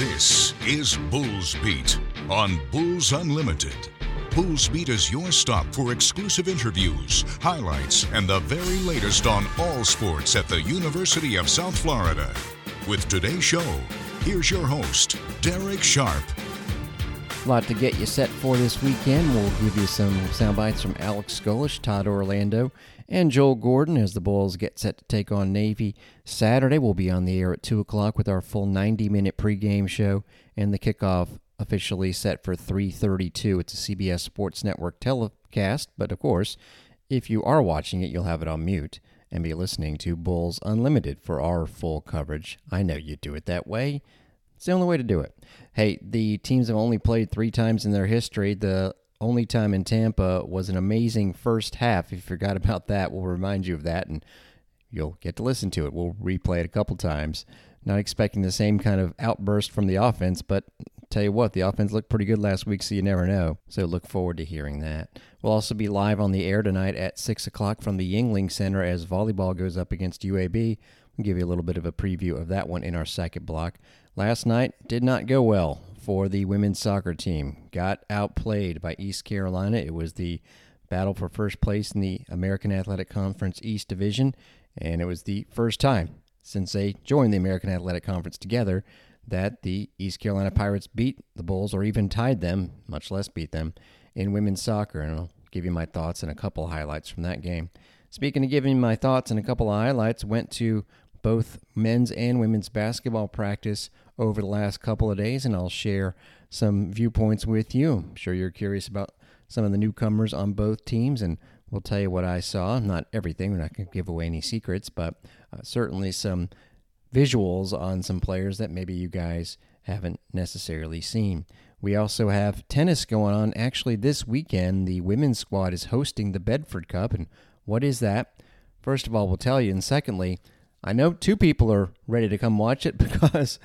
This is Bulls Beat on Bulls Unlimited. Bulls Beat is your stop for exclusive interviews, highlights, and the very latest on all sports at the University of South Florida. With today's show, here's your host, Darek Sharp. A lot to get you set for this weekend. We'll give you some sound bites from Alex Golesh, Todd Orlando, and Joel Gordon as the Bulls get set to take on Navy. Saturday, we'll be on the air at 2 o'clock with our full 90-minute pregame show, and the kickoff officially set for 3.32. It's a CBS Sports Network telecast, but of course, if you are watching it, you'll have it on mute and be listening to Bulls Unlimited for our full coverage. I know you do it that way. It's the only way to do it. Hey, the teams have only played three times in their history. The only time in Tampa was an amazing first half. If you forgot about that, we'll remind you of that and you'll get to listen to it. We'll replay it a couple times. Not expecting the same kind of outburst from the offense, but tell you what, the offense looked pretty good last week, so you never know. So look forward to hearing that. We'll also be live on the air tonight at 6 o'clock from the Yuengling Center as volleyball goes up against UAB. We'll give you a little bit of a preview of that one in our second block. Last night did not go well for the women's soccer team. Got outplayed by East Carolina. It was the battle for first place in the American Athletic Conference East Division, and it was the first time since they joined the American Athletic Conference together that the East Carolina Pirates beat the Bulls or even tied them, much less beat them, in women's soccer. And I'll give you my thoughts and a couple highlights from that game. Speaking of giving my thoughts and a couple of highlights, went to both men's and women's basketball practice over the last couple of days, and I'll share some viewpoints with you. I'm sure you're curious about some of the newcomers on both teams, and we'll tell you what I saw. Not everything, we're not going to give away any secrets, but uh, certainly some visuals on some players that maybe you guys haven't necessarily seen. We also have tennis going on. Actually, this weekend, the women's squad is hosting the Bedford Cup. And what is that? First of all, we'll tell you. And secondly, I know two people are ready to come watch it because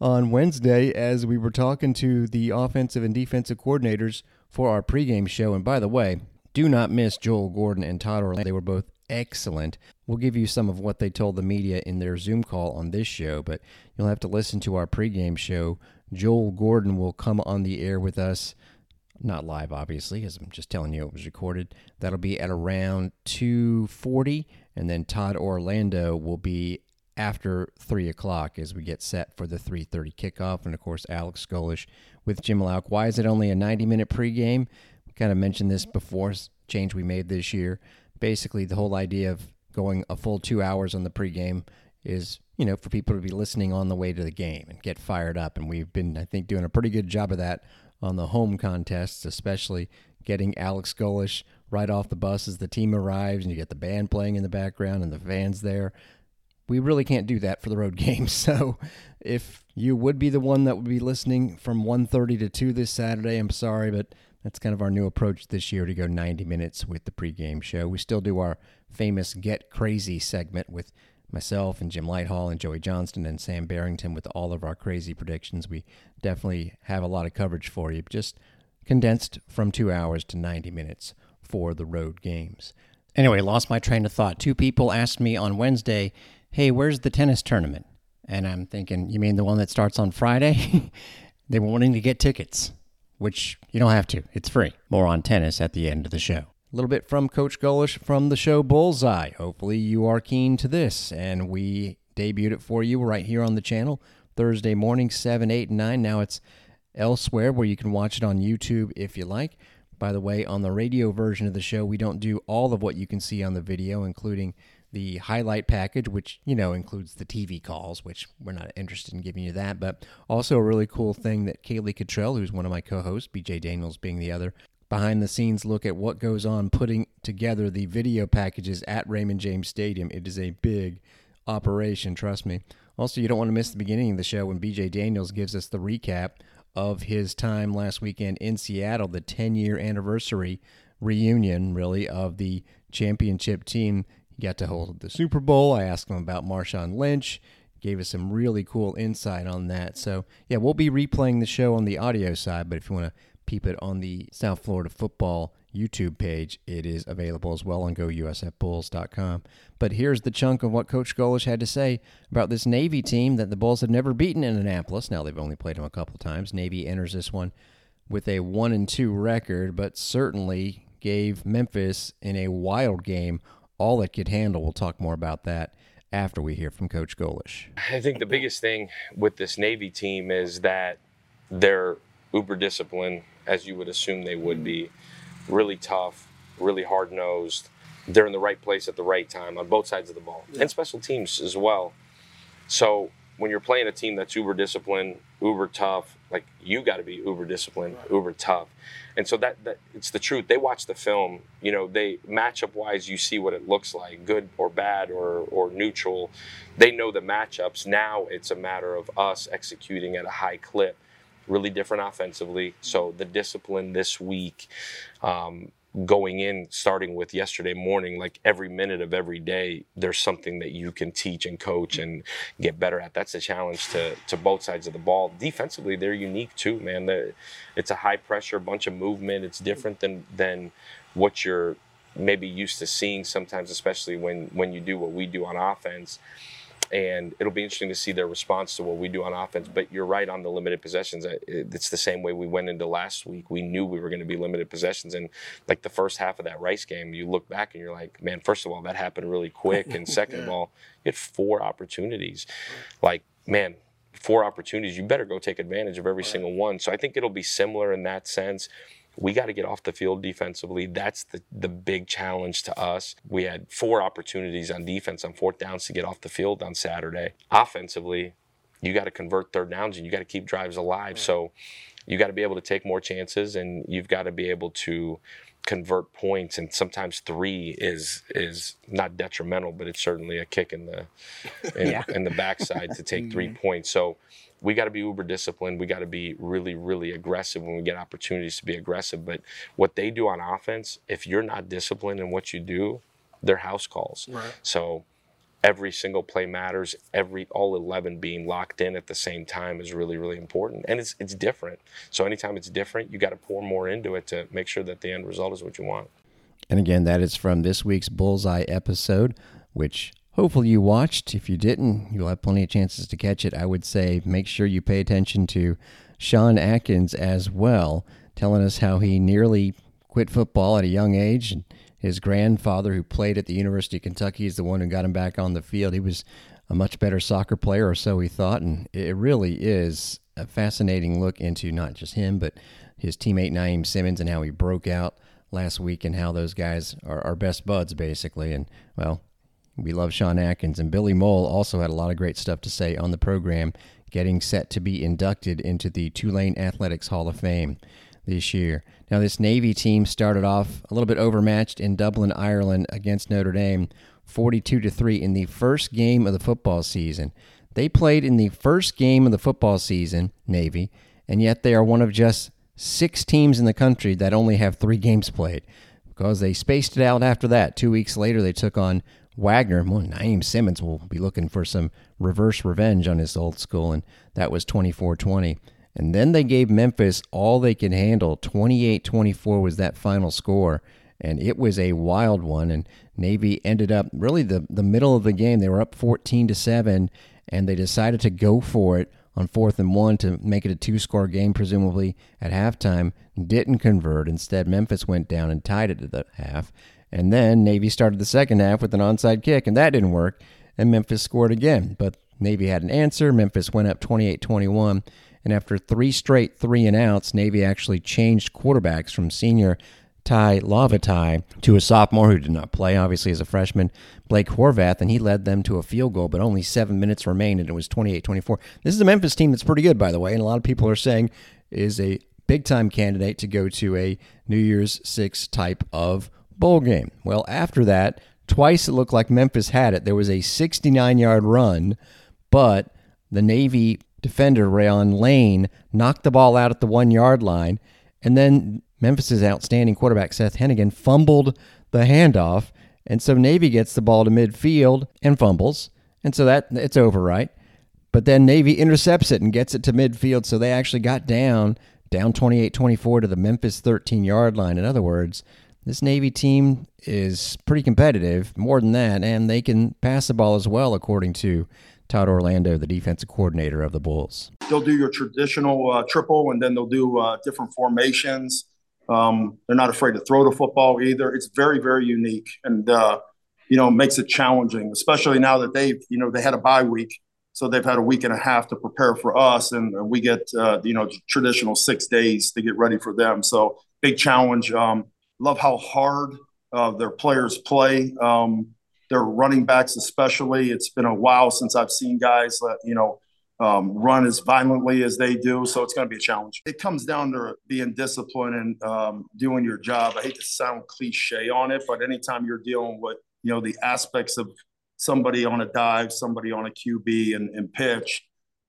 on Wednesday, as we were talking to the offensive and defensive coordinators for our pregame show, and by the way, do not miss Joel Gordon and Todd Orlando. They were both excellent. We'll give you some of what they told the media in their Zoom call on this show, but you'll have to listen to our pregame show. Joel Gordon will come on the air with us, not live, obviously, as I'm just telling you it was recorded. That'll be at around 2:40, and then Todd Orlando will be after three o'clock as we get set for the 3:30 kickoff, and of course Alex Golesh with Jim Louk. Why is it only a 90-minute pregame? we kind of mentioned this before, change we made this year basically the whole idea of going a full two hours on the pregame is you know for people to be listening on the way to the game and get fired up and we've been i think doing a pretty good job of that on the home contests especially getting alex Golesh right off the bus as the team arrives and you get the band playing in the background and the fans there we really can't do that for the road games so if you would be the one that would be listening from 1.30 to 2 this saturday i'm sorry but that's kind of our new approach this year to go 90 minutes with the pregame show. We still do our famous Get Crazy segment with myself and Jim Lighthall and Joey Johnston and Sam Barrington with all of our crazy predictions. We definitely have a lot of coverage for you, just condensed from two hours to 90 minutes for the road games. Anyway, lost my train of thought. Two people asked me on Wednesday, hey, where's the tennis tournament? And I'm thinking, you mean the one that starts on Friday? they were wanting to get tickets which you don't have to. It's free. More on tennis at the end of the show. A little bit from Coach Golesh from the show Bullseye. Hopefully, you are keen to this, and we debuted it for you right here on the channel Thursday morning, 7, 8, and 9. Now it's elsewhere where you can watch it on YouTube if you like. By the way, on the radio version of the show, we don't do all of what you can see on the video, including the highlight package, which, you know, includes the TV calls, which we're not interested in giving you that. But also a really cool thing that Kaylee Cottrell, who's one of my co hosts, BJ Daniels being the other, behind the scenes look at what goes on putting together the video packages at Raymond James Stadium. It is a big operation, trust me. Also, you don't want to miss the beginning of the show when BJ Daniels gives us the recap of his time last weekend in Seattle, the 10 year anniversary reunion, really, of the championship team he got to hold the Super Bowl. I asked him about Marshawn Lynch, gave us some really cool insight on that. So, yeah, we'll be replaying the show on the audio side, but if you want to peep it on the South Florida football YouTube page, it is available as well on gousfbulls.com. But here's the chunk of what Coach Golesh had to say about this Navy team that the Bulls have never beaten in Annapolis. Now they've only played them a couple times. Navy enters this one with a one and two record, but certainly gave Memphis in a wild game all it could handle. We'll talk more about that after we hear from Coach Golesh. I think the biggest thing with this Navy team is that they're uber disciplined, as you would assume they would be really tough, really hard nosed. They're in the right place at the right time on both sides of the ball yeah. and special teams as well. So when you're playing a team that's uber disciplined, uber tough, like you got to be uber disciplined, right. uber tough. And so that, that it's the truth. They watch the film, you know, they matchup wise, you see what it looks like, good or bad or, or neutral. They know the matchups. Now it's a matter of us executing at a high clip really different offensively. So the discipline this week, um, going in, starting with yesterday morning, like every minute of every day, there's something that you can teach and coach and get better at. That's a challenge to to both sides of the ball. Defensively, they're unique too, man. It's a high pressure, bunch of movement. It's different than than what you're maybe used to seeing sometimes, especially when when you do what we do on offense and it'll be interesting to see their response to what we do on offense. But you're right on the limited possessions. It's the same way we went into last week. We knew we were going to be limited possessions, and like the first half of that Rice game, you look back and you're like, man, first of all, that happened really quick, and second yeah. of all, you had four opportunities. Like, man, four opportunities. You better go take advantage of every right. single one. So I think it'll be similar in that sense we got to get off the field defensively. That's the, the big challenge to us. We had four opportunities on defense on fourth downs to get off the field on Saturday. Offensively, you got to convert third downs and you got to keep drives alive. So you got to be able to take more chances and you've got to be able to convert points and sometimes three is is not detrimental but it's certainly a kick in the in, yeah. in the backside to take three mm-hmm. points so we got to be uber disciplined. We got to be really, really aggressive when we get opportunities to be aggressive. But what they do on offense, if you're not disciplined in what you do, they're house calls. Right. So every single play matters. Every all 11 being locked in at the same time is really, really important. And it's it's different. So anytime it's different, you got to pour more into it to make sure that the end result is what you want. And again, that is from this week's Bullseye episode, which Hopefully, you watched. If you didn't, you'll have plenty of chances to catch it. I would say make sure you pay attention to Sean Atkins as well, telling us how he nearly quit football at a young age. And his grandfather, who played at the University of Kentucky, is the one who got him back on the field. He was a much better soccer player, or so he thought. And it really is a fascinating look into not just him, but his teammate Naiem Simmons and how he broke out last week and how those guys are, are best buds, basically. And, well, we love Sean Atkins. And Billy Mole also had a lot of great stuff to say on the program, getting set to be inducted into the Tulane Athletics Hall of Fame this year. Now, this Navy team started off a little bit overmatched in Dublin, Ireland against Notre Dame, 42 to 3 in the first game of the football season. They played in the first game of the football season, Navy, and yet they are one of just six teams in the country that only have three games played because they spaced it out after that. Two weeks later, they took on Wagner, well, Naiem Simmons will be looking for some reverse revenge on his old school, and that was 24 20. And then they gave Memphis all they could handle. 28 24 was that final score, and it was a wild one. And Navy ended up really the, the middle of the game. They were up 14 to 7, and they decided to go for it on fourth and one to make it a two score game, presumably at halftime. Didn't convert. Instead, Memphis went down and tied it at the half. And then Navy started the second half with an onside kick, and that didn't work. And Memphis scored again. But Navy had an answer. Memphis went up 28 21. And after three straight three and outs, Navy actually changed quarterbacks from senior Tai Lavatai to a sophomore who did not play, obviously, as a freshman, Blake Horvath, and he led them to a field goal, but only seven minutes remained, and it was 28 24. This is a Memphis team that's pretty good, by the way, and a lot of people are saying is a big time candidate to go to a New Year's Six type of bowl game. Well, after that, twice it looked like Memphis had it. There was a 69 yard run, but the Navy defender, Rayuan Lane, knocked the ball out at the one yard line. And then Memphis's outstanding quarterback, Seth Henigan, fumbled the handoff. And so Navy gets the ball to midfield and fumbles. And so that it's over, right? But then Navy intercepts it and gets it to midfield. So they actually got down, down 28 24 to the Memphis 13 yard line. In other words, this Navy team is pretty competitive, more than that, and they can pass the ball as well, according to Todd Orlando, the defensive coordinator of the Bulls. They'll do your traditional uh, triple, and then they'll do uh, different formations. Um, they're not afraid to throw the football either. It's very, very unique, and uh, you know makes it challenging, especially now that they've you know they had a bye week, so they've had a week and a half to prepare for us, and we get uh, you know traditional six days to get ready for them. So big challenge. Um, love how hard uh, their players play. Um, their running backs, especially. It's been a while since I've seen guys that you know um, run as violently as they do. So it's going to be a challenge. It comes down to being disciplined and um, doing your job. I hate to sound cliche on it, but anytime you're dealing with you know the aspects of somebody on a dive, somebody on a QB and, and pitch,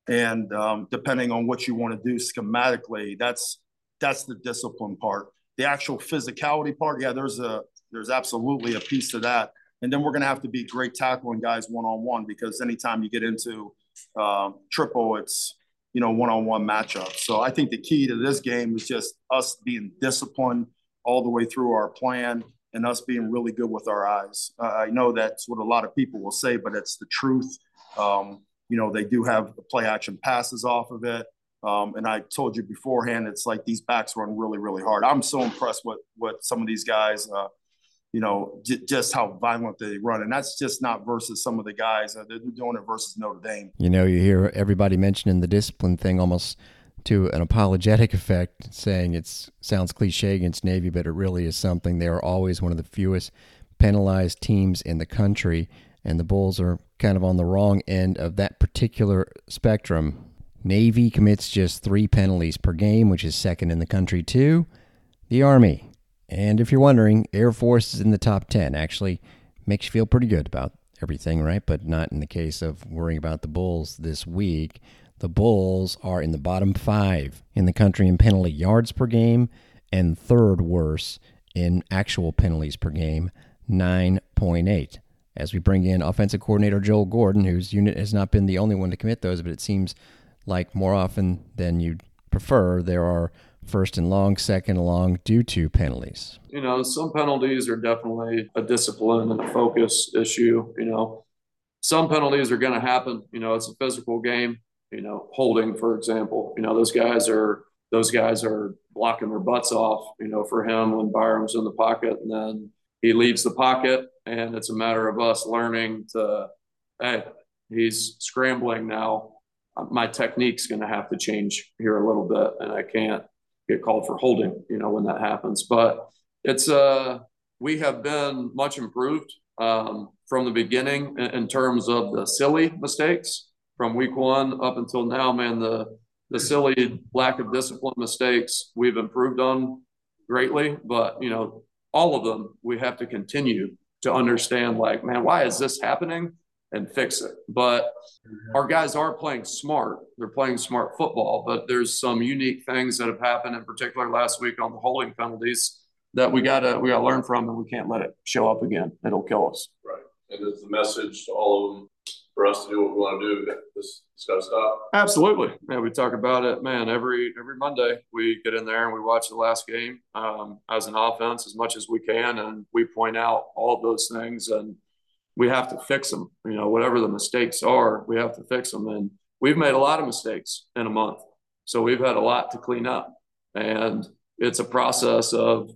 and um, depending on what you want to do schematically, that's that's the discipline part. The actual physicality part, yeah, there's a there's absolutely a piece to that. And then we're going to have to be great tackling guys one on one because anytime you get into uh, triple, it's you know one on one matchup. So I think the key to this game is just us being disciplined all the way through our plan and us being really good with our eyes. Uh, I know that's what a lot of people will say, but it's the truth. Um, you know, they do have the play action passes off of it. Um, and I told you beforehand, it's like these backs run really, really hard. I'm so impressed with what some of these guys, uh, you know, j- just how violent they run. And that's just not versus some of the guys. Uh, they're doing it versus Notre Dame. You know, you hear everybody mentioning the discipline thing almost to an apologetic effect, saying it sounds cliche against Navy, but it really is something. They are always one of the fewest penalized teams in the country, and the Bulls are kind of on the wrong end of that particular spectrum. Navy commits just three penalties per game, which is second in the country to the Army. And if you're wondering, Air Force is in the top 10. Actually, makes you feel pretty good about everything, right? But not in the case of worrying about the Bulls this week. The Bulls are in the bottom five in the country in penalty yards per game and third worst in actual penalties per game, 9.8. As we bring in offensive coordinator Joel Gordon, whose unit has not been the only one to commit those, but it seems like more often than you'd prefer, there are first and long, second and long due to penalties. You know, some penalties are definitely a discipline and a focus issue. You know, some penalties are going to happen. You know, it's a physical game you know, holding, for example. You know, those guys are those guys are blocking their butts off, you know, for him when Byron's in the pocket and then he leaves the pocket and it's a matter of us learning to hey, he's scrambling now. My technique's going to have to change here a little bit and I can't get called for holding, you know, when that happens. But it's uh we have been much improved um, from the beginning in, in terms of the silly mistakes from week one up until now, man, the the silly lack of discipline mistakes we've improved on greatly, but you know, all of them we have to continue to understand like, man, why is this happening and fix it. But our guys are playing smart. They're playing smart football, but there's some unique things that have happened in particular last week on the holding penalties that we gotta we gotta learn from and we can't let it show up again. It'll kill us. Right. And it's the message to all of them for us to do what we want to do. This, this got to stop. Absolutely. Yeah, we talk about it, man. Every every Monday we get in there and we watch the last game um, as an offense as much as we can, and we point out all those things, and we have to fix them. You know, whatever the mistakes are, we have to fix them. And we've made a lot of mistakes in a month, so we've had a lot to clean up, and it's a process of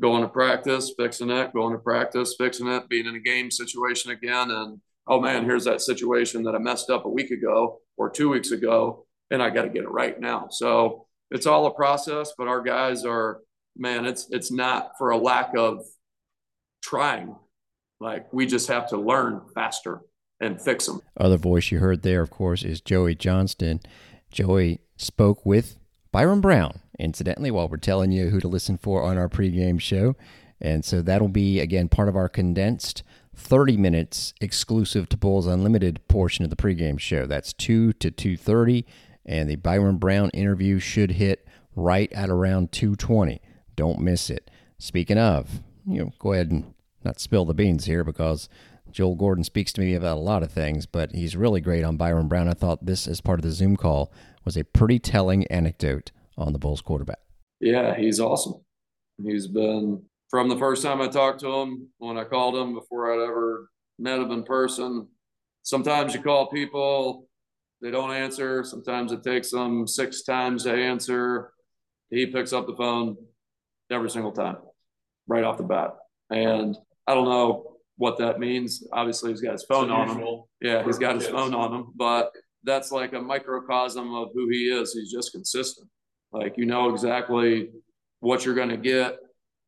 going to practice, fixing it, going to practice, fixing it, being in a game situation again, and oh man, here's that situation that I messed up a week ago or two weeks ago, and I got to get it right now. So it's all a process, but our guys are, man, it's it's not for a lack of trying. Like we just have to learn faster and fix them. Other voice you heard there, of course, is Joey Johnston. Joey spoke with Byron Brown, incidentally, while we're telling you who to listen for on our pregame show. And so that'll be, again, part of our condensed 30 minutes exclusive to Bulls Unlimited portion of the pregame show. That's 2 to 2:30 and the Byron Brown interview should hit right at around 2:20. Don't miss it. Speaking of, you know, go ahead and not spill the beans here because Joel Gordon speaks to me about a lot of things, but he's really great on Byron Brown. I thought this as part of the Zoom call was a pretty telling anecdote on the Bulls quarterback. Yeah, he's awesome. He's been from the first time I talked to him, when I called him before I'd ever met him in person, sometimes you call people, they don't answer. Sometimes it takes them six times to answer. He picks up the phone every single time, right off the bat. And I don't know what that means. Obviously, he's got his phone on him. Yeah, he's got his phone on him, but that's like a microcosm of who he is. He's just consistent. Like you know exactly what you're going to get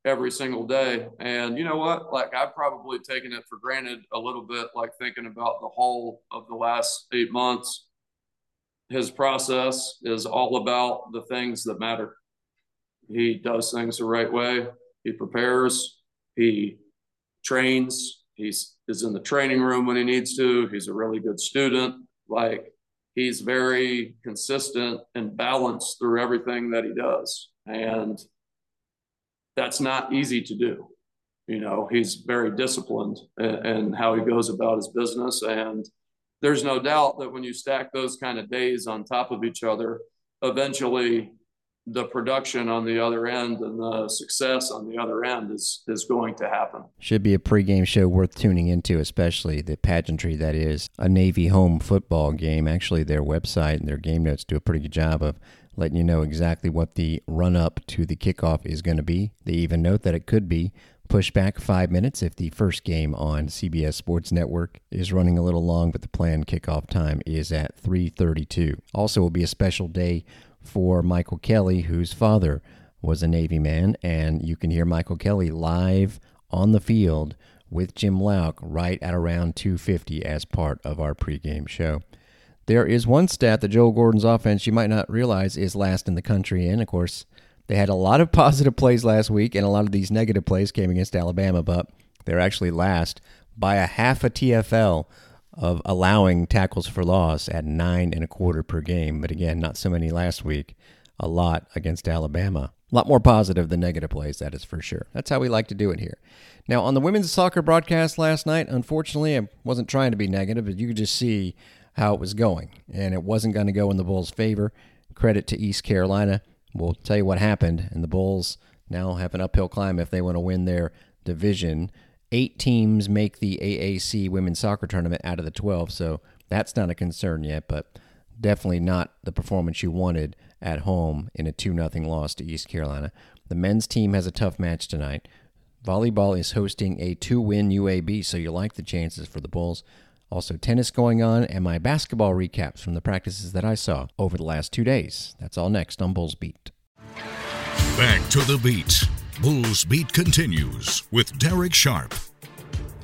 every single day. And you know what? Like I've probably taken it for granted a little bit, like thinking about the whole of the last eight months. His process is all about the things that matter. He does things the right way. He prepares. He trains. He's is in the training room when he needs to. He's a really good student. Like he's very consistent and balanced through everything that he does. And that's not easy to do. You know, he's very disciplined in, in how he goes about his business. And there's no doubt that when you stack those kind of days on top of each other, eventually the production on the other end and the success on the other end is is going to happen. Should be a pregame show worth tuning into, especially the pageantry that is a Navy home football game. Actually, their website and their game notes do a pretty good job of letting you know exactly what the run up to the kickoff is going to be. They even note that it could be pushed back five minutes if the first game on CBS Sports Network is running a little long, but the planned kickoff time is at 3:32. Also, will be a special day for Michael Kelly, whose father was a Navy man, and you can hear Michael Kelly live on the field with Jim Louk right at around 250 as part of our pregame show. There is one stat that Joel Gordon's offense you might not realize is last in the country And Of course, they had a lot of positive plays last week, and a lot of these negative plays came against Alabama, but they're actually last by a half a TFL of allowing tackles for loss at nine and a quarter per game. But again, not so many last week. A lot against Alabama. A lot more positive than negative plays, that is for sure. That's how we like to do it here. Now, on the women's soccer broadcast last night, unfortunately, I wasn't trying to be negative, but you could just see how it was going. And it wasn't going to go in the Bulls' favor. Credit to East Carolina. We'll tell you what happened. And the Bulls now have an uphill climb if they want to win their division eight teams make the AAC women's soccer tournament out of the 12, so that's not a concern yet, but definitely not the performance you wanted at home in a 2 0 loss to East Carolina. The men's team has a tough match tonight. Volleyball is hosting a two win UAB, so you like the chances for the Bulls. Also, tennis going on, and my basketball recaps from the practices that I saw over the last two days. That's all next on Bulls Beat. Back to the beat. Bulls Beat continues with Darek Sharp.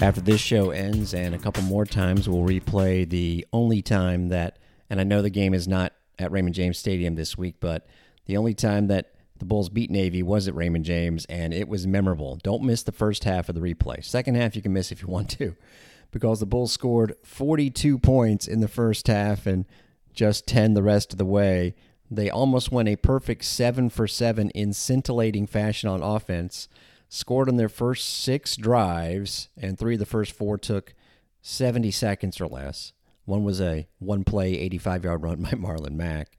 After this show ends, and a couple more times, we'll replay the only time that, and I know the game is not at Raymond James Stadium this week, but the only time that the Bulls beat Navy was at Raymond James, and it was memorable. Don't miss the first half of the replay. Second half, you can miss if you want to, because the Bulls scored 42 points in the first half and just 10 the rest of the way. They almost went a perfect seven for seven in scintillating fashion on offense. Scored on their first six drives, and three of the first four took 70 seconds or less. One was a one play, 85 yard run by Marlon Mack.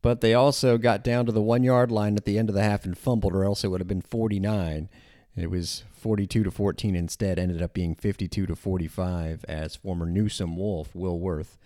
But they also got down to the one yard line at the end of the half and fumbled, or else it would have been 49. It was 42 to 14 instead, ended up being 52 to 45 as former Newsome Wolf, Will Worth,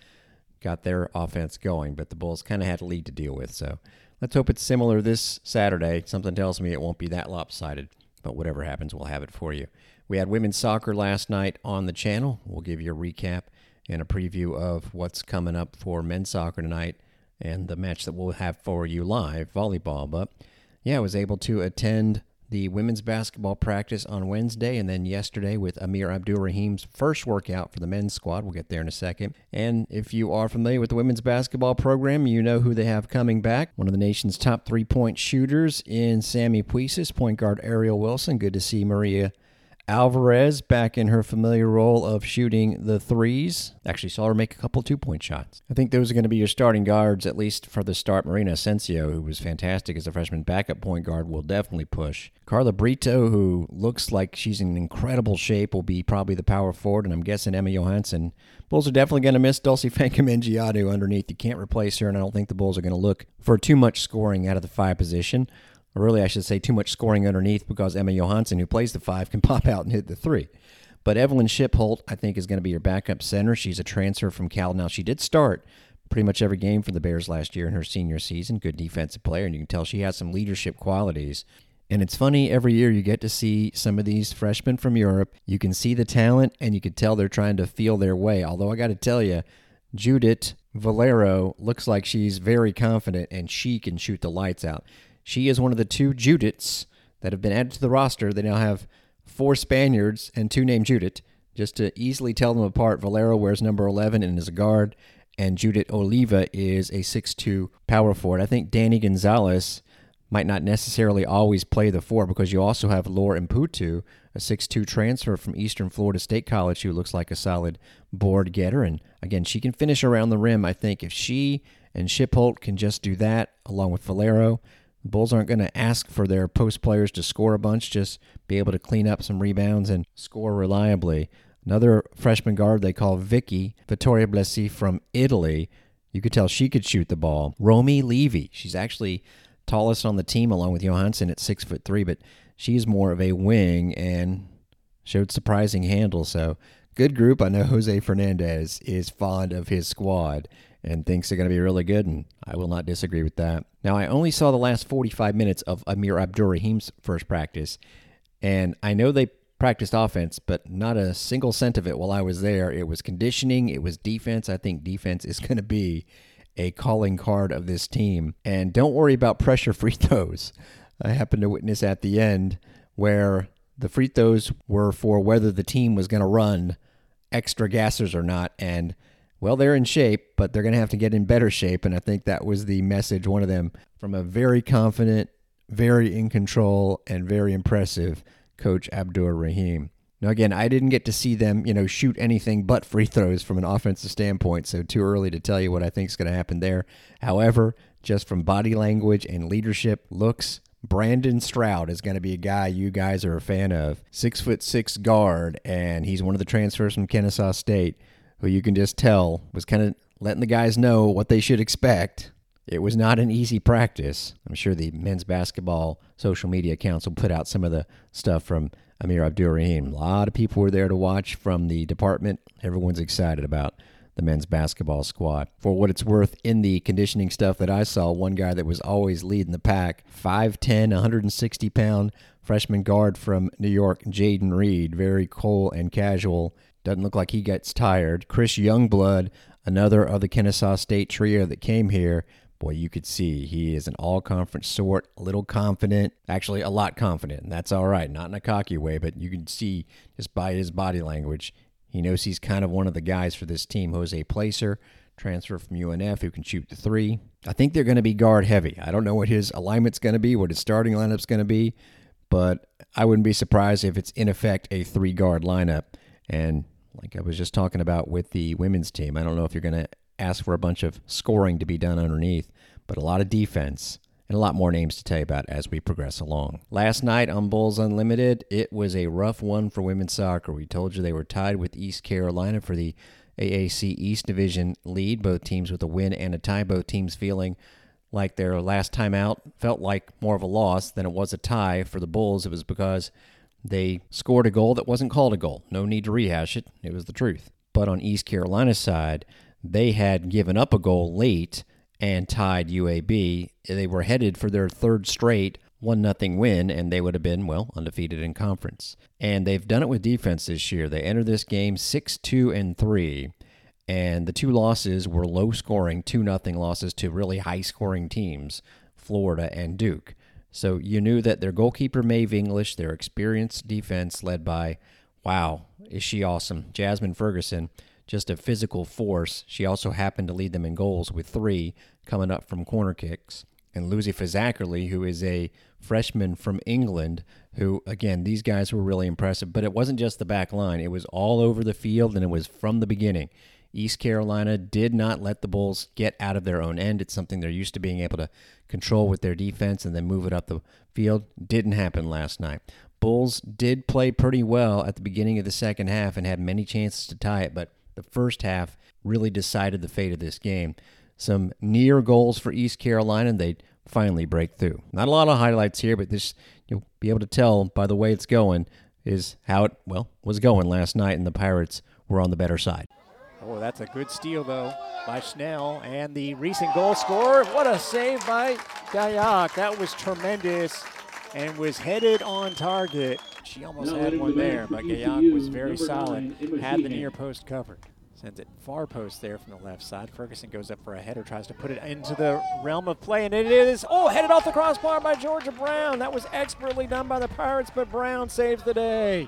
got their offense going, but the Bulls kind of had a lead to deal with. So let's hope it's similar this Saturday. Something tells me it won't be that lopsided, but whatever happens, we'll have it for you. We had women's soccer last night on the channel. We'll give you a recap and a preview of what's coming up for men's soccer tonight and the match that we'll have for you live, volleyball. But yeah, I was able to attend the women's basketball practice on Wednesday, and then yesterday with Amir Abdur-Rahim's first workout for the men's squad. We'll get there in a second. And if you are familiar with the women's basketball program, you know who they have coming back. One of the nation's top three point shooters in Sammy Puisis, point guard Aerial Wilson. Good to see Maria Alvarez back in her familiar role of shooting the threes. Actually, saw her make a couple two point shots. I think those are going to be your starting guards, at least for the start. Marina Asensio, who was fantastic as a freshman backup point guard, will definitely push. Carla Brito, who looks like she's in incredible shape, will be probably the power forward, and I'm guessing Emma Johansson. Bulls are definitely going to miss Dulcy Fankam underneath. You can't replace her, and I don't think the Bulls are going to look for too much scoring out of the five position. Really, I should say, too much scoring underneath because Emma Johansson, who plays the five, can pop out and hit the three. But Evelyn Schipholt, I think, is going to be your backup center. She's a transfer from Cal. Now, she did start pretty much every game for the Bears last year in her senior season. Good defensive player, and you can tell she has some leadership qualities. And it's funny, every year you get to see some of these freshmen from Europe. You can see the talent, and you can tell they're trying to feel their way. Although I got to tell you, Judith Valero looks like she's very confident and she can shoot the lights out. She is one of the two Judiths that have been added to the roster. They now have four Spaniards and two named Judith. Just to easily tell them apart, Valero wears number 11 and is a guard, and Judith Oliva is a six-two power forward. I think Danny Gonzalez might not necessarily always play the four because you also have Laura Imputu, a six-two transfer from Eastern Florida State College who looks like a solid board getter. And again, she can finish around the rim. I think if she and Schipholt can just do that along with Valero, Bulls aren't going to ask for their post players to score a bunch, just be able to clean up some rebounds and score reliably. Another freshman guard they call Vicky, Vittoria Blesi from Italy. You could tell she could shoot the ball. Romi Levy, she's actually tallest on the team along with Johansson at six foot three, but she's more of a wing and showed surprising handle. So good group. I know Jose Fernandez is fond of his squad and thinks they're going to be really good, and I will not disagree with that. Now, I only saw the last 45 minutes of Amir Abdur-Rahim's first practice, and I know they practiced offense, but not a single cent of it while I was there. It was conditioning, it was defense. I think defense is going to be a calling card of this team. And don't worry about pressure free throws. I happened to witness at the end where the free throws were for whether the team was going to run extra gassers or not. And well, they're in shape, but they're going to have to get in better shape. And I think that was the message, one of them, from a very confident, very in control, and very impressive coach Abdur-Rahim. Now, again, I didn't get to see them, you know, shoot anything but free throws from an offensive standpoint, so too early to tell you what I think is going to happen there. However, just from body language and leadership, looks, Brandon Stroud is going to be a guy you guys are a fan of. Six foot six guard, and he's one of the transfers from Kennesaw State, who you can just tell was kind of letting the guys know what they should expect. It was not an easy practice. I'm sure the men's basketball social media accounts will put out some of the stuff from Amir Abdur-Rahim. A lot of people were there to watch from the department. Everyone's excited about the men's basketball squad. For what it's worth, in the conditioning stuff that I saw, one guy that was always leading the pack, 5'10, 160 pound freshman guard from New York, Jayden Reid, very cool and casual. Doesn't look like he gets tired. Chris Youngblood, another of the Kennesaw State trio that came here, boy, you could see he is an all conference sort, a little confident, actually a lot confident, and that's all right, not in a cocky way, but you can see just by his body language, he knows he's kind of one of the guys for this team. Jose Placer, transfer from UNF, who can shoot the three. I think they're going to be guard heavy. I don't know what his alignment's going to be, what his starting lineup's going to be, but I wouldn't be surprised if it's in effect a three guard lineup. And like I was just talking about with the women's team, I don't know if you're going to ask for a bunch of scoring to be done underneath, but a lot of defense and a lot more names to tell you about as we progress along. Last night on Bulls Unlimited, it was a rough one for women's soccer. We told you they were tied with East Carolina for the AAC East Division lead, both teams with a win and a tie, both teams feeling like their last time out felt like more of a loss than it was a tie for the Bulls. It was because they scored a goal that wasn't called a goal. No need to rehash it. It was the truth. But on East Carolina's side, they had given up a goal late and tied UAB. They were headed for their third straight one nothing win and they would have been well undefeated in conference. And they've done it with defense this year. They entered this game 6-2 and 3 and the two losses were low scoring 2 nothing losses to really high scoring teams, Florida and Duke. So you knew that their goalkeeper Maeve English, their experienced defense led by wow, is she awesome, Jasmine Ferguson just a physical force. She also happened to lead them in goals with three coming up from corner kicks. And Lucy Fazakerly, who is a freshman from England, who, again, these guys were really impressive. But it wasn't just the back line, it was all over the field, and it was from the beginning. East Carolina did not let the Bulls get out of their own end. It's something they're used to being able to control with their defense and then move it up the field. Didn't happen last night. Bulls did play pretty well at the beginning of the second half and had many chances to tie it, but the first half really decided the fate of this game. Some near goals for East Carolina. They finally break through. Not a lot of highlights here, but this you'll be able to tell by the way it's going is how it well was going last night, and the Pirates were on the better side. Oh, that's a good steal though by Schnell, and the recent goal scorer. What a save by Gayak! That was tremendous, and was headed on target. She almost had one there, but Gayak was very solid. Had the near post covered. Sends it far post there from the left side. Ferguson goes up for a header, tries to put it into the realm of play, and it is, oh, headed off the crossbar by Georgia Brown. That was expertly done by the Pirates, but Brown saves the day.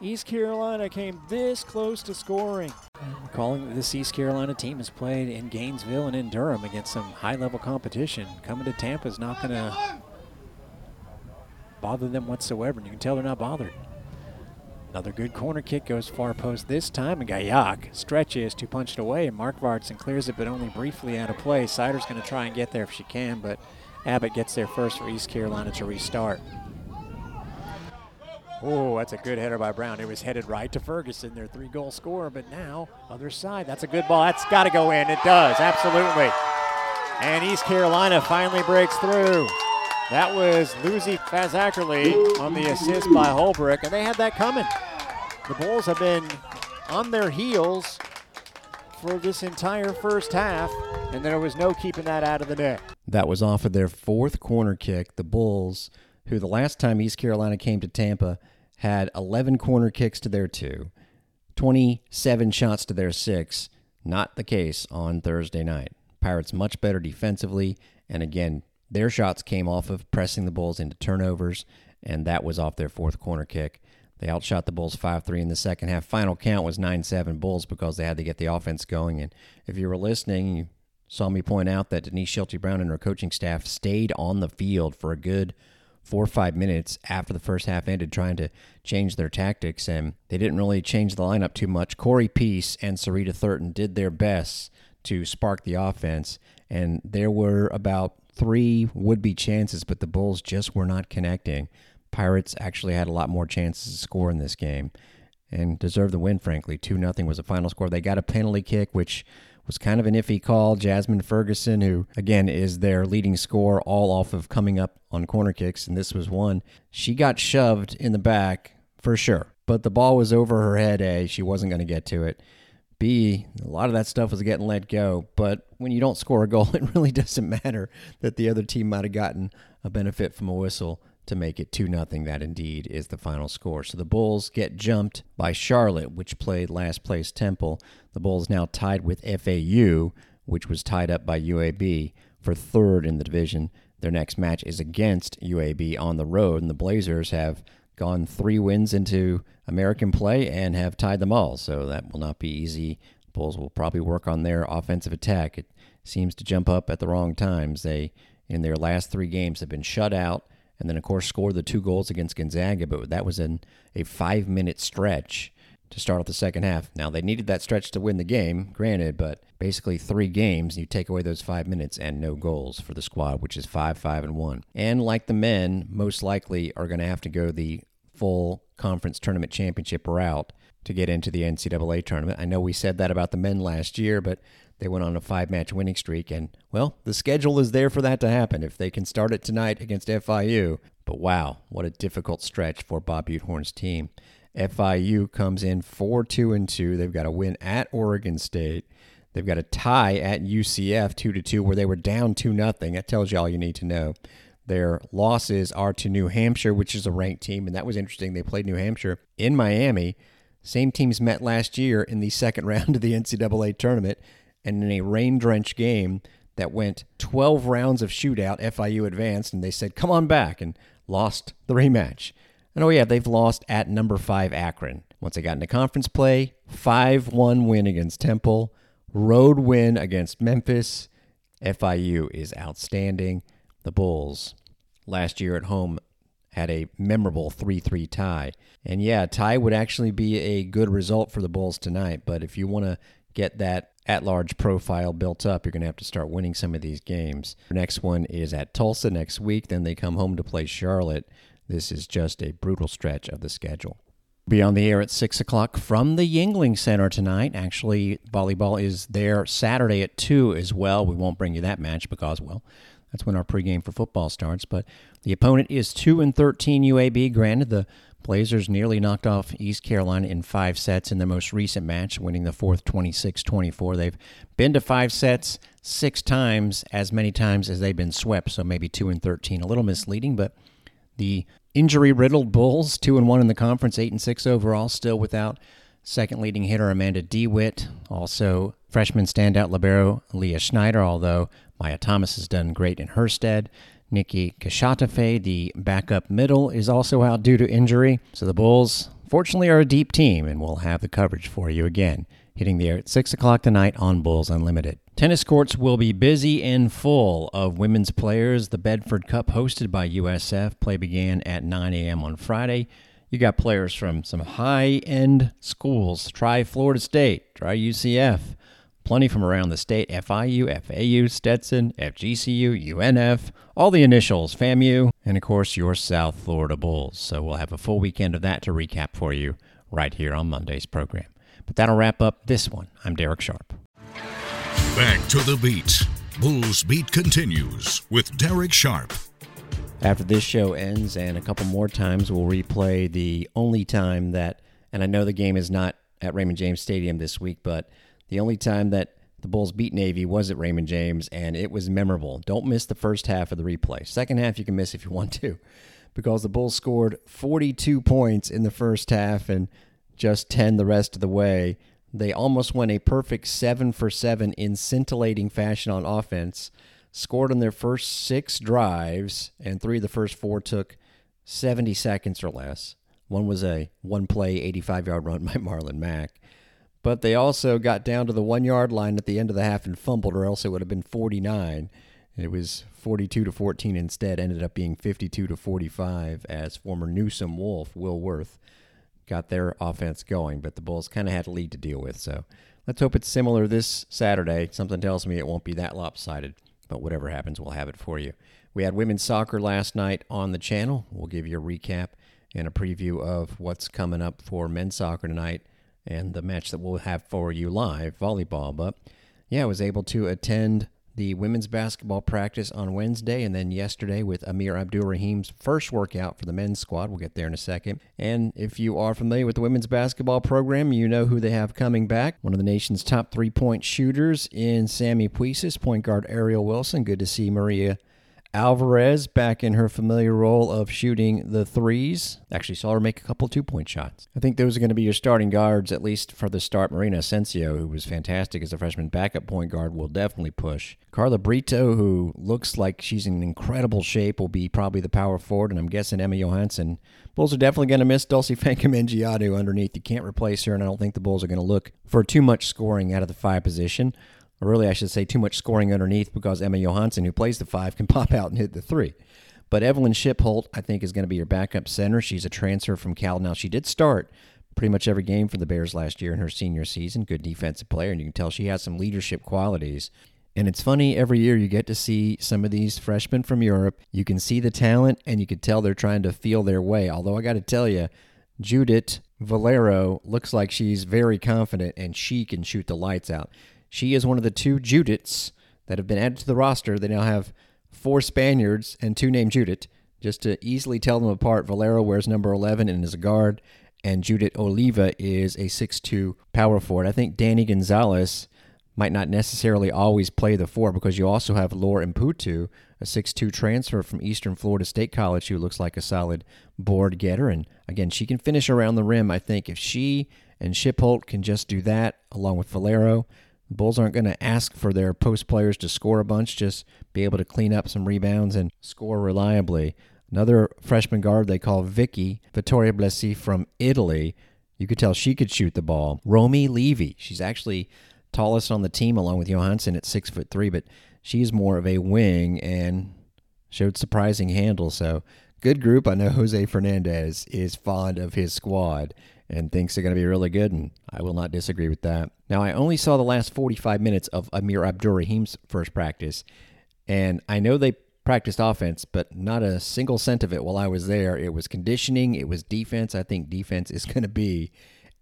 East Carolina came this close to scoring. Recalling that this East Carolina team has played in Gainesville and in Durham against some high level competition. Coming to Tampa is not going to bother them whatsoever, and you can tell they're not bothered. Another good corner kick goes far post this time, and Gayak stretches to punch it away, and Mark Vartson clears it, but only briefly out of play. Sider's going to try and get there if she can, but Abbott gets there first for East Carolina to restart. Oh, that's a good header by Brown. It was headed right to Ferguson, their three goal scorer, but now, other side, that's a good ball. That's got to go in. It does, absolutely. And East Carolina finally breaks through. That was Lucy Fazakerly on the assist by Holbrook, and they had that coming. The Bulls have been on their heels for this entire first half, and there was no keeping that out of the net. That was off of their fourth corner kick. The Bulls, who the last time East Carolina came to Tampa had 11 corner kicks to their two, 27 shots to their six. Not the case on Thursday night. Pirates much better defensively, and again, their shots came off of pressing the Bulls into turnovers, and that was off their fourth corner kick. They outshot the Bulls 5 3 in the second half. Final count was 9 7 Bulls because they had to get the offense going. And if you were listening, you saw me point out that Denise Schilte Brown and her coaching staff stayed on the field for a good four or five minutes after the first half ended trying to change their tactics. And they didn't really change the lineup too much. Corey Peace and Sarita Thurton did their best to spark the offense. And there were about three would be chances, but the Bulls just were not connecting. Pirates actually had a lot more chances to score in this game and deserved the win, frankly. 2 0 was the final score. They got a penalty kick, which was kind of an iffy call. Jasmine Ferguson, who, again, is their leading scorer, all off of coming up on corner kicks, and this was one. She got shoved in the back for sure, but the ball was over her head, A. She wasn't going to get to it. B, a lot of that stuff was getting let go. But when you don't score a goal, it really doesn't matter that the other team might have gotten a benefit from a whistle to make it 2 0. That indeed is the final score. So the Bulls get jumped by Charlotte, which played last place Temple. The Bulls now tied with FAU, which was tied up by UAB for third in the division. Their next match is against UAB on the road, and the Blazers have gone three wins into American play and have tied them all. So that will not be easy. Bulls will probably work on their offensive attack. It seems to jump up at the wrong times. They, in their last three games, have been shut out and then, of course, scored the two goals against Gonzaga, but that was in a five minute stretch to start off the second half. Now, they needed that stretch to win the game, granted, but basically three games, you take away those five minutes and no goals for the squad, which is 5 5 and 1. And like the men, most likely are going to have to go the full conference tournament championship route to get into the NCAA tournament. I know we said that about the men last year, but they went on a five match winning streak, and, well, the schedule is there for that to happen if they can start it tonight against FIU. But wow, what a difficult stretch for Bob Butehorn's team. FIU comes in 4 2 and 2. They've got a win at Oregon State. They've got a tie at UCF 2 to 2 where they were down 2 nothing. That tells you all you need to know. Their losses are to New Hampshire, which is a ranked team, and that was interesting. They played New Hampshire in Miami. Same teams met last year in the second round of the NCAA tournament, and in a rain drenched game that went 12 rounds of shootout, FIU advanced, and they said, come on back, and lost the rematch. And oh, yeah, they've lost at number five Akron. Once they got into conference play, 5 1 win against Temple, road win against Memphis. FIU is outstanding. The Bulls last year at home had a memorable 3 3 tie. And yeah, tie would actually be a good result for the Bulls tonight. But if you want to get that at large profile built up, you're going to have to start winning some of these games. Next one is at Tulsa next week. Then they come home to play Charlotte. This is just a brutal stretch of the schedule. Be on the air at 6 o'clock from the Yuengling Center tonight. Actually, volleyball is there Saturday at 2 as well. We won't bring you that match because, well, that's when our pregame for football starts. But the opponent is 2 and 13 UAB. Granted, the Blazers nearly knocked off East Carolina in five sets in their most recent match, winning the fourth 26 24. They've been to five sets six times, as many times as they've been swept, so maybe 2 and 13. A little misleading, but the injury riddled Bulls, 2 and 1 in the conference, 8 and 6 overall, still without second leading hitter Amanda DeWitt. Also, freshman standout Libero Leah Schneider, although Maya Thomas has done great in her stead. Nikki Kashatafe, the backup middle, is also out due to injury. So the Bulls, fortunately, are a deep team, and we'll have the coverage for you again, hitting the air at 6 o'clock tonight on Bulls Unlimited. Tennis courts will be busy and full of women's players. The Bedford Cup, hosted by USF, play began at 9 a.m. on Friday. You got players from some high end schools. Try Florida State, try UCF. Plenty from around the state FIU, FAU, Stetson, FGCU, UNF, all the initials, FAMU, and of course your South Florida Bulls. So we'll have a full weekend of that to recap for you right here on Monday's program. But that'll wrap up this one. I'm Darek Sharp. Back to the beat. Bulls Beat continues with Darek Sharp. After this show ends and a couple more times, we'll replay the only time that, and I know the game is not at Raymond James Stadium this week, but the only time that the Bulls beat Navy was at Raymond James, and it was memorable. Don't miss the first half of the replay. Second half, you can miss if you want to, because the Bulls scored 42 points in the first half and just 10 the rest of the way. They almost went a perfect 7 for 7 in scintillating fashion on offense, scored on their first six drives, and three of the first four took 70 seconds or less. One was a one play, 85 yard run by Marlon Mack but they also got down to the one yard line at the end of the half and fumbled, or else it would have been 49. It was 42 to 14 instead, ended up being 52 to 45 as former Newsome Wolf, Will Worth, got their offense going, but the Bulls kind of had a lead to deal with. So let's hope it's similar this Saturday. Something tells me it won't be that lopsided, but whatever happens, we'll have it for you. We had women's soccer last night on the channel. We'll give you a recap and a preview of what's coming up for men's soccer tonight and the match that we'll have for you live, volleyball. But yeah, I was able to attend the women's basketball practice on Wednesday, and then yesterday with Amir Abdur-Rahim's first workout for the men's squad. We'll get there in a second. And if you are familiar with the women's basketball program, you know who they have coming back. One of the nation's top three point shooters in Sammy Puisis, point guard Aerial Wilson. Good to see Maria Alvarez back in her familiar role of shooting the threes. Actually, saw her make a couple two point shots. I think those are going to be your starting guards, at least for the start. Marina Asensio, who was fantastic as a freshman backup point guard, will definitely push. Carla Brito, who looks like she's in incredible shape, will be probably the power forward, and I'm guessing Emma Johansson. Bulls are definitely going to miss Dulcy Fankam underneath. You can't replace her, and I don't think the Bulls are going to look for too much scoring out of the five position or really I should say too much scoring underneath because Emma Johansson, who plays the five, can pop out and hit the three. But Evelyn Schipholt, I think, is going to be your backup center. She's a transfer from Cal. Now, she did start pretty much every game for the Bears last year in her senior season. Good defensive player, and you can tell she has some leadership qualities. And it's funny, every year you get to see some of these freshmen from Europe. You can see the talent, and you can tell they're trying to feel their way. Although I got to tell you, Judith Valero looks like she's very confident and she can shoot the lights out. She is one of the two Judiths that have been added to the roster. They now have four Spaniards and two named Judith. Just to easily tell them apart, Valero wears number 11 and is a guard, and Judith Oliva is a six-two power forward. I think Danny Gonzalez might not necessarily always play the four because you also have Laura Imputu, a six-two transfer from Eastern Florida State College who looks like a solid board getter. And again, she can finish around the rim. I think if she and Schipholt can just do that along with Valero, Bulls aren't going to ask for their post players to score a bunch, just be able to clean up some rebounds and score reliably. Another freshman guard they call Vicky, Vittoria Blesi from Italy. You could tell she could shoot the ball. Romi Levy, she's actually tallest on the team along with Johansson at six foot three, but she's more of a wing and showed surprising handle. So good group. I know Jose Fernandez is fond of his squad and thinks they're going to be really good, and I will not disagree with that. Now, I only saw the last 45 minutes of Amir Abdur-Rahim's first practice, and I know they practiced offense, but not a single cent of it while I was there. It was conditioning, it was defense. I think defense is going to be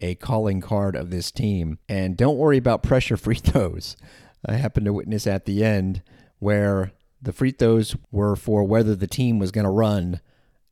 a calling card of this team. And don't worry about pressure free throws. I happened to witness at the end where the free throws were for whether the team was going to run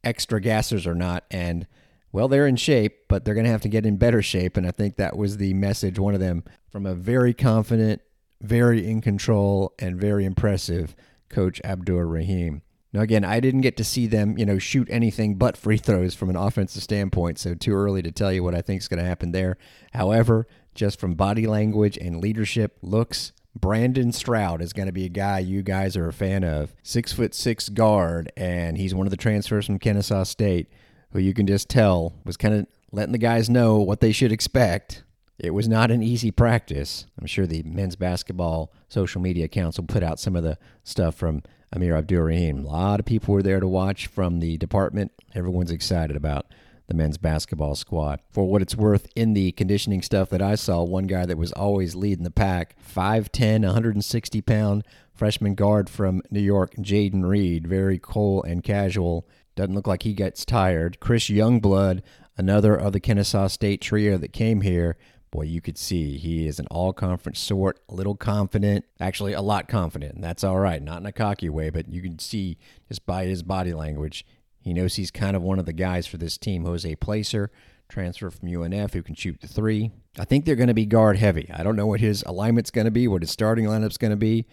extra gassers or not. And well, they're in shape, but they're going to have to get in better shape. And I think that was the message, one of them, from a very confident, very in control, and very impressive coach Abdur Rahim. Now, again, I didn't get to see them, you know, shoot anything but free throws from an offensive standpoint, so too early to tell you what I think is going to happen there. However, just from body language and leadership, looks, Brandon Stroud is going to be a guy you guys are a fan of. Six foot six guard, and he's one of the transfers from Kennesaw State, who you can just tell was kind of letting the guys know what they should expect. It was not an easy practice. I'm sure the men's basketball social media accounts will put out some of the stuff from Amir Abdur-Rahim. A lot of people were there to watch from the department. Everyone's excited about the men's basketball squad. For what it's worth, in the conditioning stuff that I saw, one guy that was always leading the pack, 5'10, 160 pound freshman guard from New York, Jayden Reid, very cool and casual. Doesn't look like he gets tired. Chris Youngblood, another of the Kennesaw State trio that came here, boy, you could see he is an all conference sort, a little confident, actually a lot confident, and that's all right, not in a cocky way, but you can see just by his body language, he knows he's kind of one of the guys for this team. Jose Placer, transfer from UNF, who can shoot the three. I think they're going to be guard heavy. I don't know what his alignment's going to be, what his starting lineup's going to be,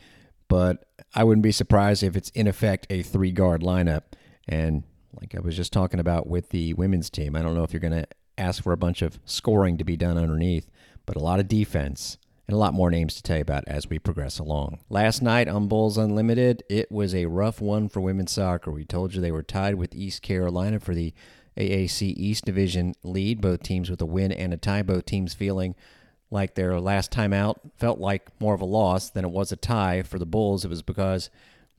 but I wouldn't be surprised if it's in effect a three guard lineup. And like I was just talking about with the women's team, I don't know if you're going to ask for a bunch of scoring to be done underneath, but a lot of defense and a lot more names to tell you about as we progress along. Last night on Bulls Unlimited, it was a rough one for women's soccer. We told you they were tied with East Carolina for the AAC East Division lead, both teams with a win and a tie, both teams feeling like their last time out felt like more of a loss than it was a tie for the Bulls. It was because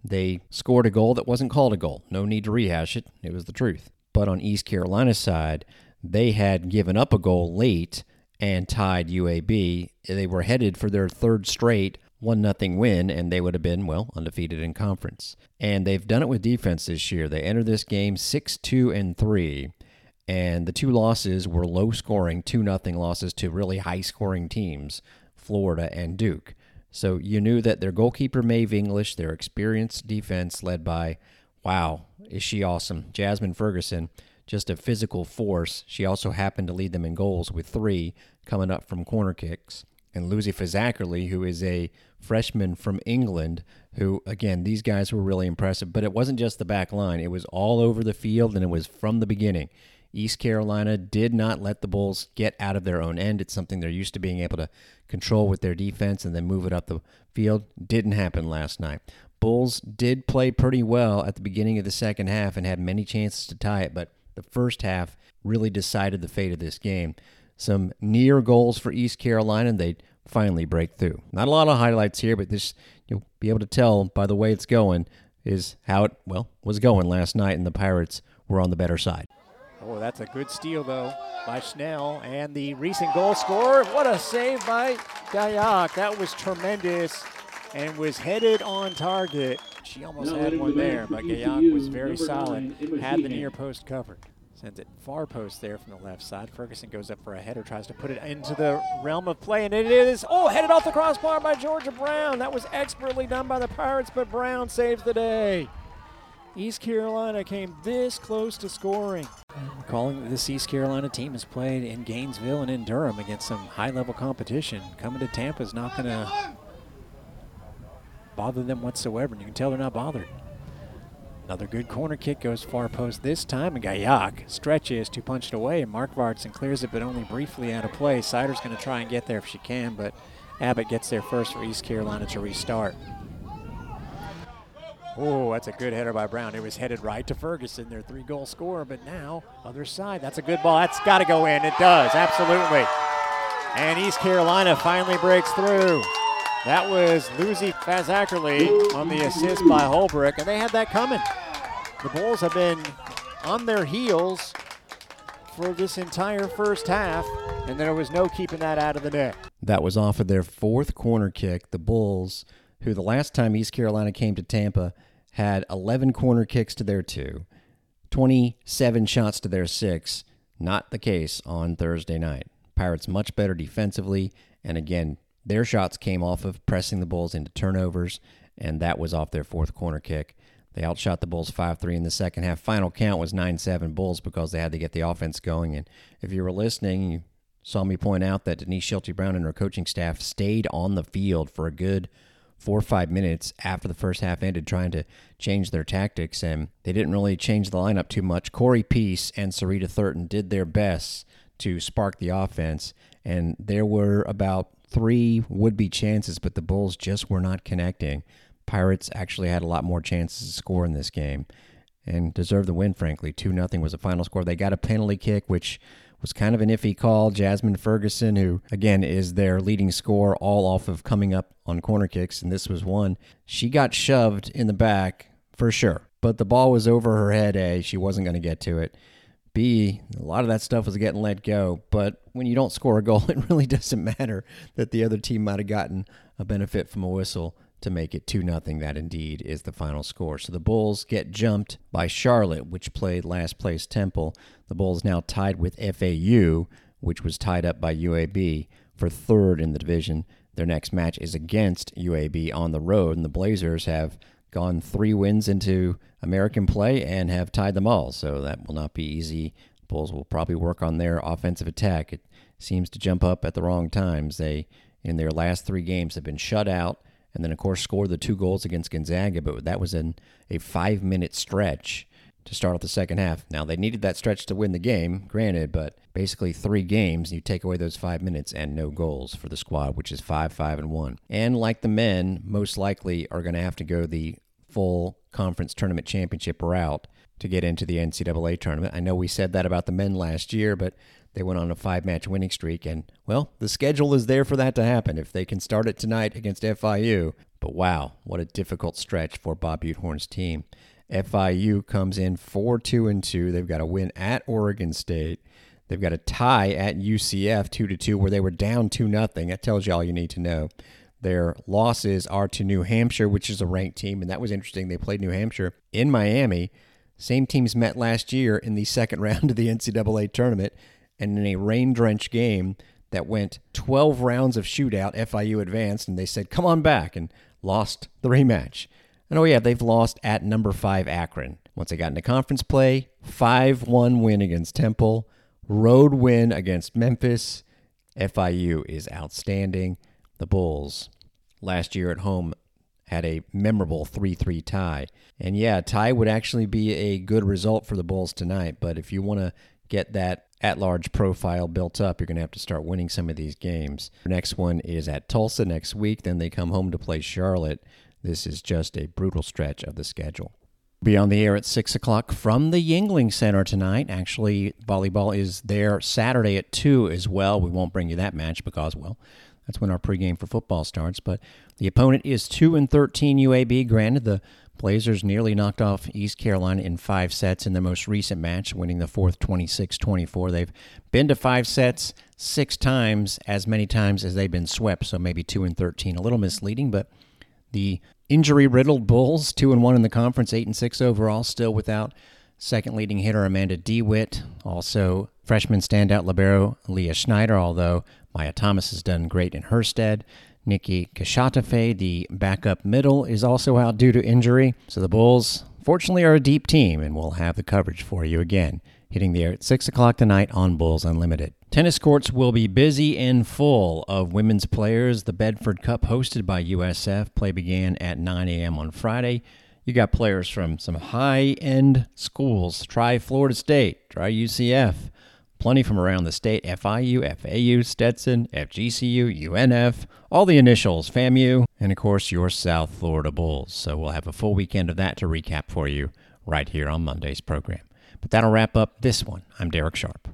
they scored a goal that wasn't called a goal. No need to rehash it. It was the truth. But on East Carolina's side, they had given up a goal late and tied UAB. They were headed for their third straight one nothing win and they would have been well undefeated in conference. And they've done it with defense this year. They entered this game 6-2 and 3 and the two losses were low scoring 2 nothing losses to really high scoring teams, Florida and Duke. So you knew that their goalkeeper Maeve English, their experienced defense led by wow, is she awesome, Jasmine Ferguson just a physical force. She also happened to lead them in goals with three coming up from corner kicks. And Lucy Fazakerly, who is a freshman from England, who, again, these guys were really impressive. But it wasn't just the back line, it was all over the field, and it was from the beginning. East Carolina did not let the Bulls get out of their own end. It's something they're used to being able to control with their defense and then move it up the field. Didn't happen last night. Bulls did play pretty well at the beginning of the second half and had many chances to tie it, but the first half really decided the fate of this game. Some near goals for East Carolina, and they finally break through. Not a lot of highlights here, but this you'll be able to tell by the way it's going is how it well was going last night, and the Pirates were on the better side. Oh, that's a good steal though by Schnell, and the recent goal scorer. What a save by Gayak! That was tremendous, and was headed on target. She almost had one there, but Gayak was very solid, had the near post covered. Sends it far post there from the left side. Ferguson goes up for a header, tries to put it into the realm of play, and it is, oh, headed off the crossbar by Georgia Brown. That was expertly done by the Pirates, but Brown saves the day. East Carolina came this close to scoring. Recalling that this East Carolina team has played in Gainesville and in Durham against some high level competition. Coming to Tampa is not going to bother them whatsoever, and you can tell they're not bothered. Another good corner kick goes far post this time, and Gayak stretches to punch it away, and Mark Vartson clears it, but only briefly out of play. Sider's going to try and get there if she can, but Abbott gets there first for East Carolina to restart. Oh, that's a good header by Brown. It was headed right to Ferguson, their three goal scorer, but now, other side, that's a good ball. That's got to go in. It does, absolutely. And East Carolina finally breaks through. That was Lucy Fazakerly on the assist by Holbrook, and they had that coming. The Bulls have been on their heels for this entire first half, and there was no keeping that out of the net. That was off of their fourth corner kick. The Bulls, who the last time East Carolina came to Tampa had 11 corner kicks to their two, 27 shots to their six. Not the case on Thursday night. Pirates much better defensively, and again, their shots came off of pressing the Bulls into turnovers, and that was off their fourth corner kick. They outshot the Bulls 5 3 in the second half. Final count was 9 7 Bulls because they had to get the offense going. And if you were listening, you saw me point out that Denise Schilte Brown and her coaching staff stayed on the field for a good four or five minutes after the first half ended trying to change their tactics, and they didn't really change the lineup too much. Corey Peace and Sarita Thurton did their best to spark the offense, and there were about three would be chances, but the Bulls just were not connecting. Pirates actually had a lot more chances to score in this game and deserved the win, frankly. 2 0 was the final score. They got a penalty kick, which was kind of an iffy call. Jasmine Ferguson, who again is their leading scorer, all off of coming up on corner kicks, and this was one. She got shoved in the back for sure, but the ball was over her head. A, she wasn't going to get to it. B, a lot of that stuff was getting let go. But when you don't score a goal, it really doesn't matter that the other team might have gotten a benefit from a whistle to make it 2 0. That indeed is the final score. So the Bulls get jumped by Charlotte, which played last place Temple. The Bulls now tied with FAU, which was tied up by UAB for third in the division. Their next match is against UAB on the road, and the Blazers have gone three wins into American play and have tied them all. So that will not be easy. Bulls will probably work on their offensive attack. It seems to jump up at the wrong times. They, in their last three games, have been shut out and then, of course, scored the two goals against Gonzaga, but that was in a five minute stretch to start off the second half. Now, they needed that stretch to win the game, granted, but basically three games, you take away those five minutes and no goals for the squad, which is 5 5 and 1. And like the men, most likely are going to have to go the full conference tournament championship route to get into the NCAA tournament. I know we said that about the men last year, but they went on a five match winning streak, and, well, the schedule is there for that to happen if they can start it tonight against FIU. But wow, what a difficult stretch for Bob Butehorn's team. FIU comes in 4 2 and 2. They've got a win at Oregon State. They've got a tie at UCF 2 to 2 where they were down 2 0. That tells you all you need to know. Their losses are to New Hampshire, which is a ranked team, and that was interesting. They played New Hampshire in Miami. Same teams met last year in the second round of the NCAA tournament, and in a rain drenched game that went 12 rounds of shootout, FIU advanced, and they said, come on back, and lost the rematch. And oh, yeah, they've lost at number five Akron. Once they got into conference play, 5 1 win against Temple, road win against Memphis. FIU is outstanding. The Bulls last year at home had a memorable 3 3 tie. And yeah, tie would actually be a good result for the Bulls tonight. But if you want to get that at large profile built up, you're going to have to start winning some of these games. The next one is at Tulsa next week. Then they come home to play Charlotte. This is just a brutal stretch of the schedule. Be on the air at 6 o'clock from the Yuengling Center tonight. Actually, volleyball is there Saturday at 2 as well. We won't bring you that match because, well, that's when our pregame for football starts. But the opponent is 2 and 13 UAB. Granted, the Blazers nearly knocked off East Carolina in five sets in their most recent match, winning the fourth 26 24. They've been to five sets six times, as many times as they've been swept, so maybe 2 and 13. A little misleading, but the injury riddled Bulls, 2 and 1 in the conference, 8 and 6 overall, still without second leading hitter Amanda DeWitt. Also, freshman standout Libero Leah Schneider, although Maya Thomas has done great in her stead. Nikki Kashatafe, the backup middle, is also out due to injury. So the Bulls, fortunately, are a deep team, and we'll have the coverage for you again, hitting the air at 6 o'clock tonight on Bulls Unlimited. Tennis courts will be busy and full of women's players. The Bedford Cup, hosted by USF, play began at 9 a.m. on Friday. You got players from some high end schools. Try Florida State, try UCF. Plenty from around the state FIU, FAU, Stetson, FGCU, UNF, all the initials, FAMU, and of course your South Florida Bulls. So we'll have a full weekend of that to recap for you right here on Monday's program. But that'll wrap up this one. I'm Darek Sharp.